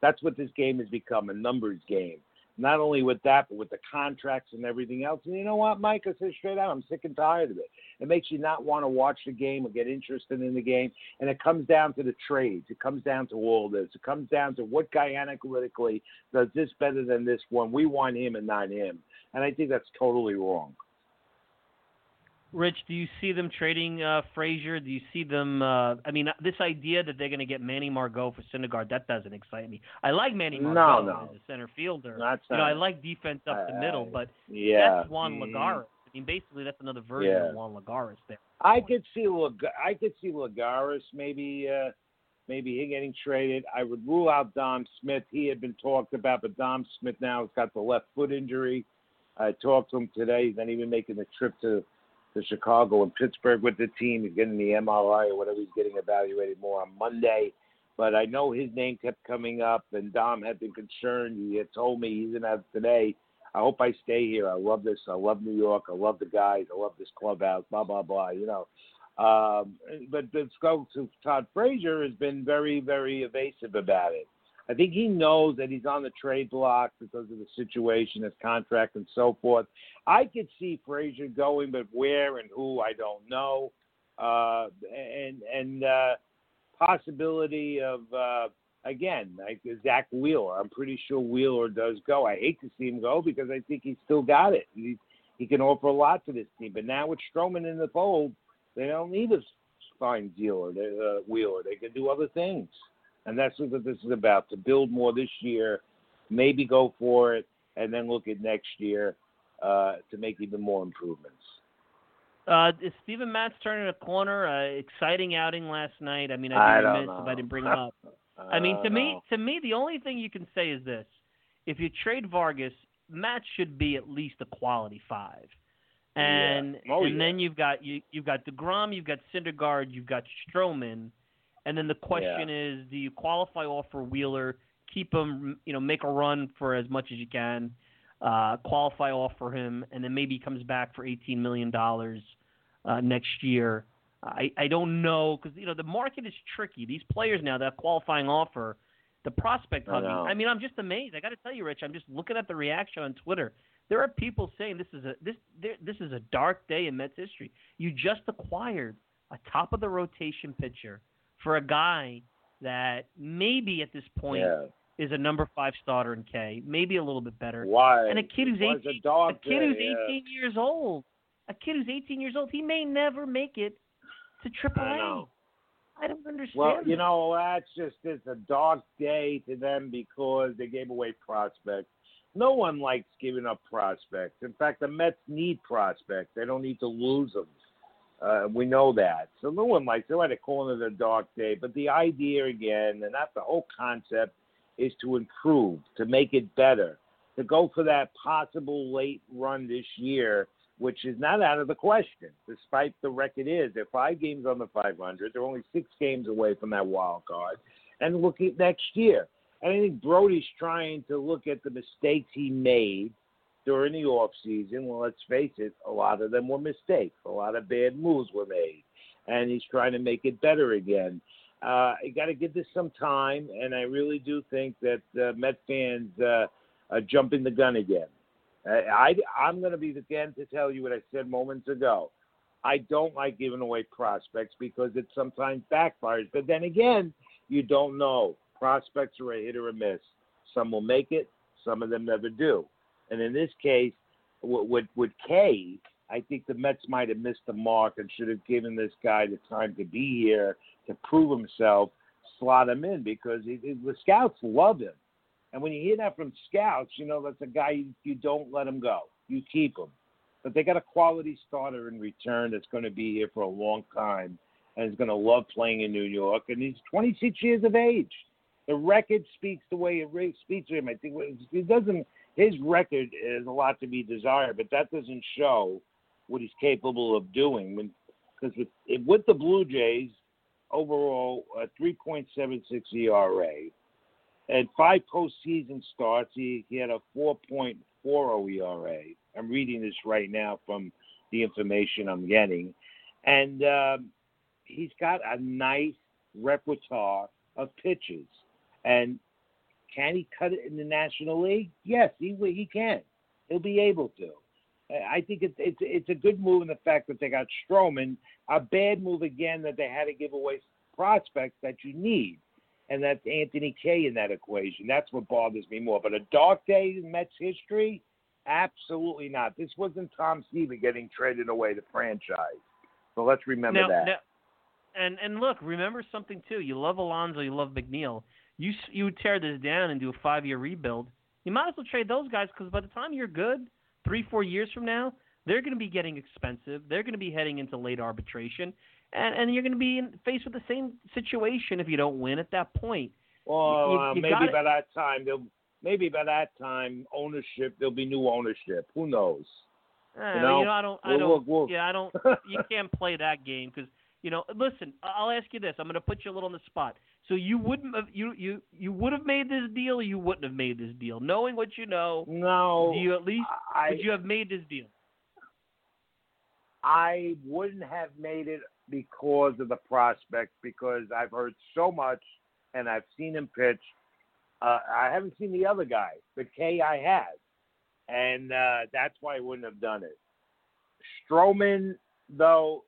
That's what this game has become a numbers game. Not only with that, but with the contracts and everything else. And you know what, Mike? I say straight out, I'm sick and tired of it. It makes you not want to watch the game or get interested in the game. And it comes down to the trades. It comes down to all this. It comes down to what guy analytically does this better than this one. We want him and not him. And I think that's totally wrong. Rich, do you see them trading uh, Frazier? Do you see them? Uh, I mean, this idea that they're going to get Manny Margot for Syndergaard that doesn't excite me. I like Manny No, Margot no. as a center fielder. That's you know, I like defense up the middle, but Yeah. that's Juan Mhm. Lagares. I mean, basically, that's another version Yeah. of Juan Lagares there. I could see Lag- I could see Lagares maybe uh, maybe he getting traded. I would rule out Dom Smith. He had been talked about, but Dom Smith now has got the left foot injury. I talked to him today. He's not even making the trip to to Chicago and Pittsburgh with the team. He's getting the MRI or whatever. He's getting evaluated more on Monday. But I know his name kept coming up, and Dom had been concerned. He had told me he's gonna have today. I hope I stay here. I love this. I love New York. I love the guys. I love this clubhouse. Blah blah blah. You know. Um, but let's go to Todd Frazier has been very very evasive about it. I think he knows that he's on the trade block because of the situation, his contract, and so forth. I could see Frazier going, but where and who I don't know. Uh, and and uh, possibility of uh, again like Zack Wheeler. I'm pretty sure Wheeler does go. I hate to see him go because I think he's still got it. He he can offer a lot to this team. But now with Stroman in the fold, they don't need a fine dealer, uh, Wheeler. They can do other things, and that's what this is about: to build more this year, maybe go for it, and then look at next year uh, to make even more improvements. Uh, is Steven Matz turning a corner? Uh, exciting outing last night. I mean, I I'd be remiss know. if I didn't bring him up. I mean, to me, to me, the only thing you can say is this: if you trade Vargas, Matz should be at least a quality five. And Yeah. Oh, and yeah. then you've got you you've got Degrom, you've got Syndergaard, you've got Stroman, and then the question is: Do you qualify off for Wheeler? Keep him, you know, make a run for as much as you can. Uh, qualify off for him, and then maybe he comes back for eighteen million dollars uh, next year. I, I don't know because you know the market is tricky. These players now that qualifying offer, the prospect I hugging. know. I mean, I'm just amazed. I got to tell you, Rich. I'm just looking at the reaction on Twitter. There are people saying this is a this this is a dark day in Mets history. You just acquired a top of the rotation pitcher for a guy that maybe at this point Yeah. is a number five starter in K, maybe a little bit better. Why? And a kid who's It 18, a dog a kid who's yeah. 18 years old, a kid who's 18 years old, he may never make it to AAA. I. I don't understand. Well, you know, that's just it's a dark day to them because they gave away prospects. No one likes giving up prospects. In fact, the Mets need prospects. They don't need to lose them. Uh, we know that. So no one likes. They like to call it a dark day. But the idea again, and that's the whole concept, is to improve, to make it better, to go for that possible late run this year, which is not out of the question, despite the record is. They're five games on the 500. They're only six games away from that wild card. And look at next year. And I think Brodie's trying to look at the mistakes he made during the off season. Well, let's face it, a lot of them were mistakes. A lot of bad moves were made, and he's trying to make it better again. Uh, you got to give this some time, and I really do think that uh, Met fans uh, are jumping the gun again. I, I I'm going to be the again to tell you what I said moments ago. I don't like giving away prospects because it sometimes backfires. But then again, you don't know. Prospects are a hit or a miss. Some will make it, some of them never do. And in this case, with with Kay, I think the Mets might have missed the mark and should have given this guy the time to be here to prove himself, slot him in because he, the scouts love him. And when you hear that from scouts, you know that's a guy you, you don't let him go. You keep him. But they got a quality starter in return that's going to be here for a long time and is going to love playing in New York. And he's 26 years of age. The record speaks the way it speaks to him. I think it doesn't. His record is a lot to be desired, but that doesn't show what he's capable of doing. Because with with the Blue Jays, overall a 3.76 ERA, and five postseason starts, he, he had a 4.40 ERA. I'm reading this right now from the information I'm getting, and um, he's got a nice repertoire of pitches. And can he cut it in the National League? Yes, he he can. He'll be able to. I think it's it's it's a good move in the fact that they got Stroman. A bad move again that they had to give away prospects that you need, and that's Anthony Kay in that equation. That's what bothers me more. But a dark day in Mets history, absolutely not. This wasn't Tom Seaver getting traded away the franchise. So let's remember now, that. Now, and and look, remember something too. You love Alonso, you love McNeil. You you tear this down and do a five year rebuild. You might as well trade those guys because by the time you're good, three four years from now, they're going to be getting expensive. They're going to be heading into late arbitration, and and you're going to be in, faced with the same situation if you don't win at that point. Well, you, uh, you maybe gotta, by that time they'll maybe by that time ownership there'll be new ownership. Who knows? Uh, you know, I don't. I We'll- don't. we'll- Yeah, I don't. you can't play that game because you know. Listen, I'll ask you this. I'm going to put you a little on the spot. So you wouldn't have you you you would have made this deal, or you wouldn't have made this deal, knowing what you know. No, you at least I would you have made this deal? I wouldn't have made it because of the prospect because I've heard so much and I've seen him pitch. Uh, I haven't seen the other guy, but Kay I have, and uh, that's why I wouldn't have done it. Stroman though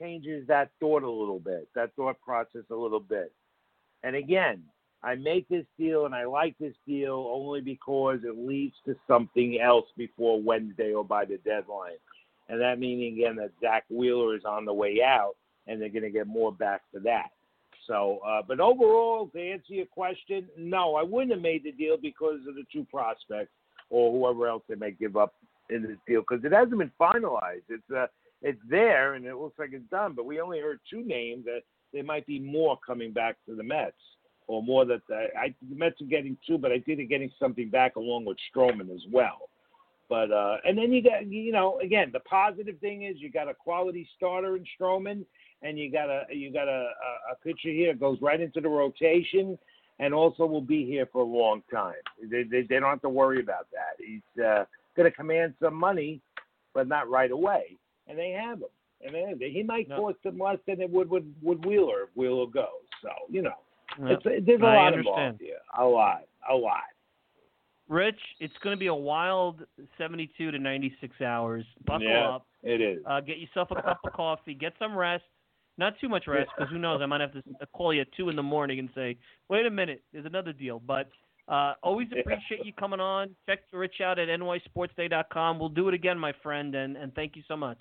changes that thought a little bit, that thought process a little bit. And again, I make this deal and I like this deal only because it leads to something else before Wednesday or by the deadline. And that meaning again that Zack Wheeler is on the way out and they're going to get more back for that. So, uh, but overall, to answer your question, no, I wouldn't have made the deal because of the two prospects or whoever else they may give up in this deal because it hasn't been finalized. It's uh, it's there and it looks like it's done, but we only heard two names. There might be more coming back to the Mets, or more that the, I, the Mets are getting two, but I think they're getting something back along with Stroman as well. But uh, and then you got you know again the positive thing is you got a quality starter in Stroman, and you got a you got a, a, a pitcher here goes right into the rotation, and also will be here for a long time. They they, they don't have to worry about that. He's uh, going to command some money, but not right away, and they have him. And he might No. cost them less than it would with, with Wheeler if Wheeler goes. So you know, it's, there's a I lot understand. involved here. A lot, a lot. Rich, it's going to be a wild 72 to 96 hours. Buckle Yeah. up. It is. Uh, get yourself a cup of coffee. Get some rest. Not too much rest, because who knows? I might have to call you at two in the morning and say, "Wait a minute, there's another deal." But uh, always appreciate you coming on. Check Rich out at nysportsday.com. We'll do it again, my friend, and and thank you so much.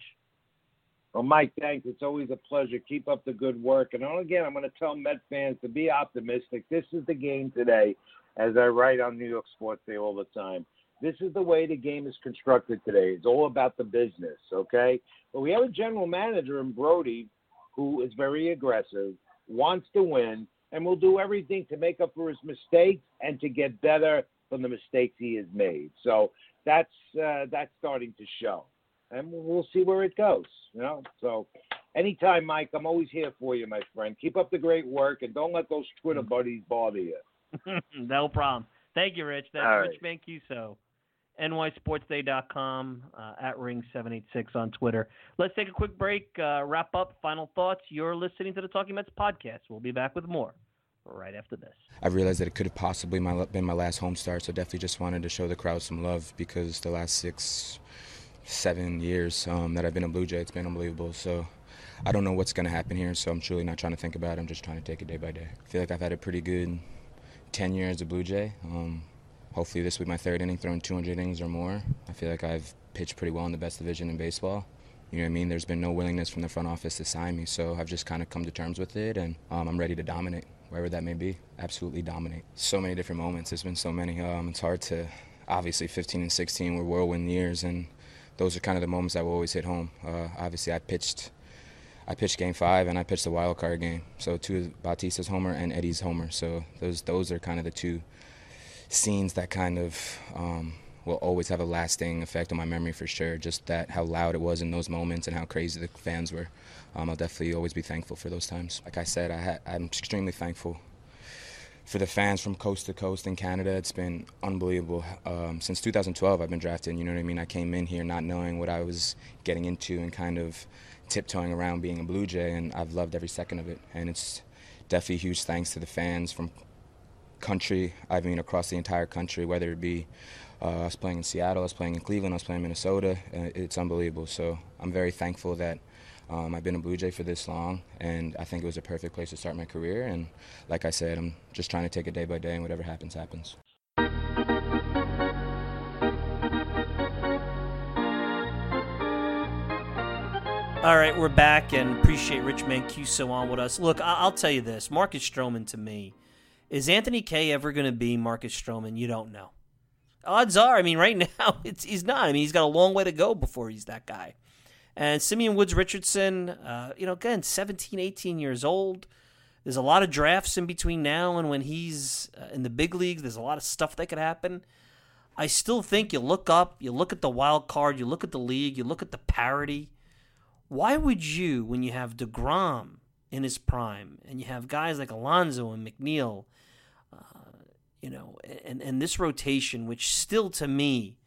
Well, Mike, thanks. It's always a pleasure. Keep up the good work. And again, I'm going to tell Met fans to be optimistic. This is the game today, as I write on New York Sports Day all the time. This is the way the game is constructed today. It's all about the business, okay? But we have a general manager in Brodie who is very aggressive, wants to win, and will do everything to make up for his mistakes and to get better from the mistakes he has made. So that's uh, that's starting to show, and we'll see where it goes. You know, so anytime, Mike, I'm always here for you, my friend. Keep up the great work, and don't let those Twitter buddies bother you. no problem. Thank you, Rich. That's All Rich Mancuso. nysportsday.com, uh, at ring786 on Twitter. Let's take a quick break, uh, wrap up, final thoughts. You're listening to the Talking Mets podcast. We'll be back with more right after this. I realized that it could have possibly my, been my last home start, so definitely just wanted to show the crowd some love because the last six, seven years um, that I've been a Blue Jay, it's been unbelievable. So I don't know what's going to happen here, so I'm truly not trying to think about it. I'm just trying to take it day by day. I feel like I've had a pretty good 10 years as a Blue Jay. Um, hopefully this will be my third inning, throwing 200 innings or more. I feel like I've pitched pretty well in the best division in baseball. You know what I mean? There's been no willingness from the front office to sign me, so I've just kind of come to terms with it, and um, I'm ready to dominate wherever that may be. Absolutely dominate. So many different moments. There's been so many. Um, it's hard to. Obviously, 15 and 16 were whirlwind years, and those are kind of the moments that will always hit home. Uh, obviously, I pitched. I pitched Game Five, and I pitched the wild card game. So two Bautista's homer and Eddie's homer. So those those are kind of the two scenes that kind of um, will always have a lasting effect on my memory for sure. Just that how loud it was in those moments and how crazy the fans were. Um, I'll definitely always be thankful for those times. Like I said, I am extremely thankful for the fans from coast to coast in Canada. It's been unbelievable. Um, since 2012, I've been drafted. You know what I mean? I came in here not knowing what I was getting into and kind of tiptoeing around being a Blue Jay, and I've loved every second of it. And it's definitely huge thanks to the fans from country. I mean, across the entire country, whether it be uh, I was playing in Seattle, I was playing in Cleveland, I was playing in Minnesota. Uh, it's unbelievable. So I'm very thankful that um, I've been a Blue Jay for this long, and I think it was a perfect place to start my career. And like I said, I'm just trying to take it day by day, and whatever happens, happens. All right, we're back and appreciate Rich Mancuso on with us. Look, I- will tell you this Marcus Stroman to me, is Anthony Kay ever going to be Marcus Stroman? You don't know. Odds are, I mean, right now, it's, he's not. I mean, he's got a long way to go before he's that guy. And Simeon Woods Richardson, uh, you know, again, 17, 18 years old. There's a lot of drafts in between now and when he's uh, in the big leagues. There's a lot of stuff that could happen. I still think you look up, you look at the wild card, you look at the league, you look at the parity. Why would you, when you have DeGrom in his prime and you have guys like Alonso and McNeil, uh, you know, and, and this rotation, which still to me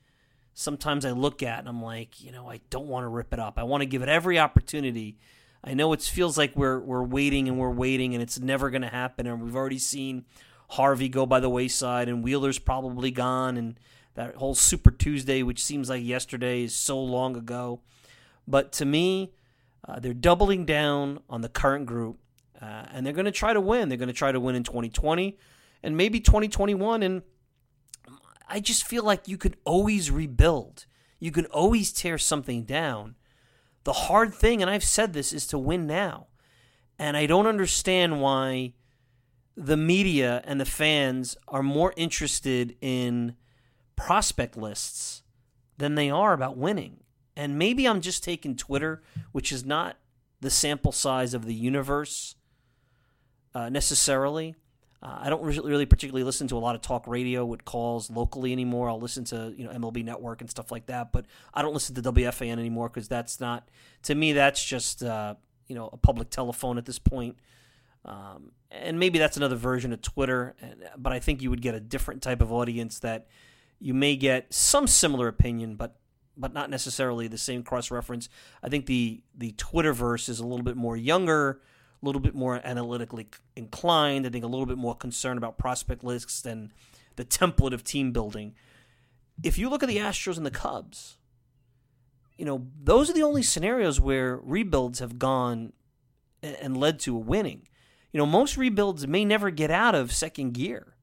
sometimes I look at and I'm like, you know, I don't want to rip it up. I want to give it every opportunity. I know it feels like we're we're waiting and we're waiting and it's never going to happen. And we've already seen Harvey go by the wayside and Wheeler's probably gone and that whole Super Tuesday, which seems like yesterday, is so long ago. But to me, uh, they're doubling down on the current group, uh, and they're going to try to win. They're going to try to win in 2020 and maybe 2021. And I just feel like you could always rebuild. You can always tear something down. The hard thing, and I've said this, is to win now. And I don't understand why the media and the fans are more interested in prospect lists than they are about winning. And maybe I'm just taking Twitter, which is not the sample size of the universe uh, necessarily. Uh, I don't really particularly listen to a lot of talk radio with calls locally anymore. I'll listen to you know MLB Network and stuff like that, but I don't listen to WFAN anymore because that's not to me. That's just uh, you know a public telephone at this point. Um, and maybe that's another version of Twitter, but I think you would get a different type of audience that you may get some similar opinion, but but not necessarily the same cross reference. I think the the Twitterverse is a little bit more younger little bit more analytically inclined. I think a little bit more concerned about prospect lists than the template of team building. If you look at the Astros and the Cubs, you know, those are the only scenarios where rebuilds have gone and led to a winning. You know, most rebuilds may never get out of second gear.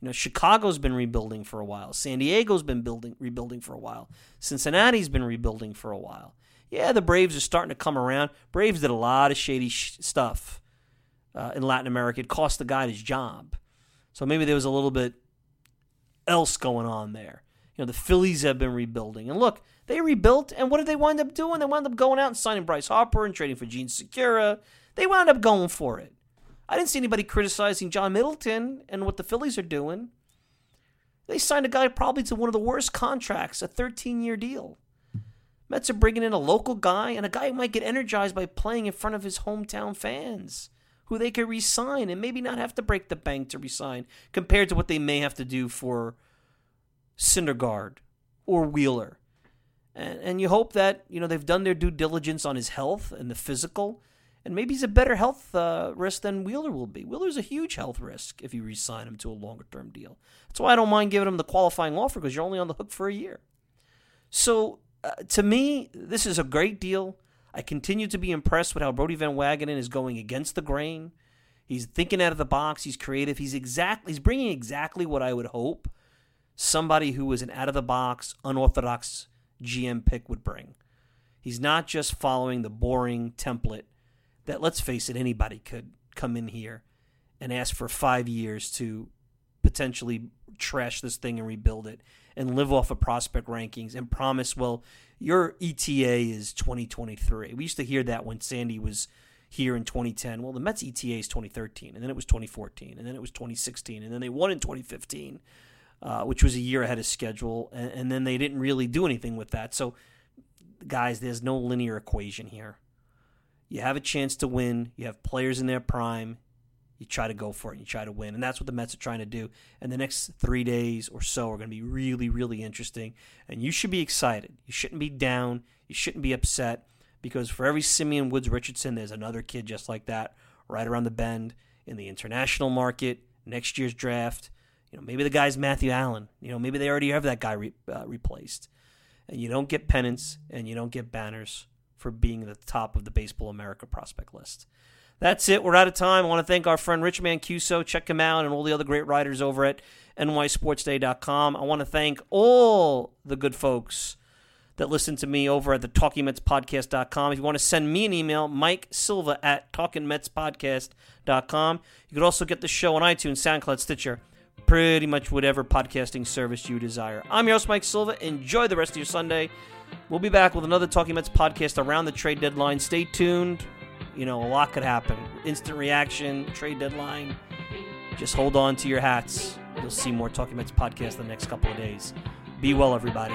You know, Chicago's been rebuilding for a while. San Diego's been building rebuilding for a while. Cincinnati's been rebuilding for a while yeah, the Braves are starting to come around. Braves did a lot of shady sh- stuff uh, in Latin America. It cost the guy his job. So maybe there was a little bit else going on there. You know, the Phillies have been rebuilding. And look, they rebuilt, and what did they wind up doing? They wound up going out and signing Bryce Harper and trading for Jean Segura. They wound up going for it. I didn't see anybody criticizing John Middleton and what the Phillies are doing. They signed a guy probably to one of the worst contracts, a 13 year deal. Mets are bringing in a local guy and a guy who might get energized by playing in front of his hometown fans, who they could resign and maybe not have to break the bank to resign, compared to what they may have to do for Syndergaard, or Wheeler. And, and you hope that, you know, they've done their due diligence on his health and the physical. And maybe he's a better health uh, risk than Wheeler will be. Wheeler's a huge health risk if you resign him to a longer term deal. That's why I don't mind giving him the qualifying offer because you're only on the hook for a year. So uh, to me, this is a great deal. I continue to be impressed with how Brodie Van Wagenen is going against the grain. He's thinking out of the box. He's creative. He's exactly he's bringing exactly what I would hope somebody who is an out of the box, unorthodox GM pick would bring. He's not just following the boring template that, let's face it, anybody could come in here and ask for five years to potentially trash this thing and rebuild it and live off of prospect rankings and promise, well, your ETA is 2023. We used to hear that when Sandy was here in 2010. Well, the Mets ETA is 2013, and then it was 2014, and then it was 2016, and then they won in 2015, uh, which was a year ahead of schedule, and, and then they didn't really do anything with that. So, guys, there's no linear equation here. You have a chance to win. You have players in their prime you try to go for it and you try to win. And that's what the Mets are trying to do. And the next three days or so are going to be really, really interesting. And you should be excited. You shouldn't be down. You shouldn't be upset because for every Simeon Woods Richardson, there's another kid just like that right around the bend in the international market, next year's draft. You know, maybe the guy's Matthew Allan. You know, maybe they already have that guy re- uh, replaced. And you don't get pennants and you don't get banners for being at the top of the Baseball America prospect list. That's it. We're out of time. I want to thank our friend Rich Mancuso. Check him out and all the other great writers over at nysportsday.com. I want to thank all the good folks that listen to me over at the talkingmetspodcast.com. If you want to send me an email, Mike Silva at talkingmetspodcast.com. You could also get the show on iTunes, SoundCloud, Stitcher, pretty much whatever podcasting service you desire. I'm your host, Mike Silva. Enjoy the rest of your Sunday. We'll be back with another Talking Mets podcast around the trade deadline. Stay tuned. You know, a lot could happen. Instant reaction, trade deadline. Just hold on to your hats. You'll see more Talking Mets podcast in the next couple of days. Be well, everybody.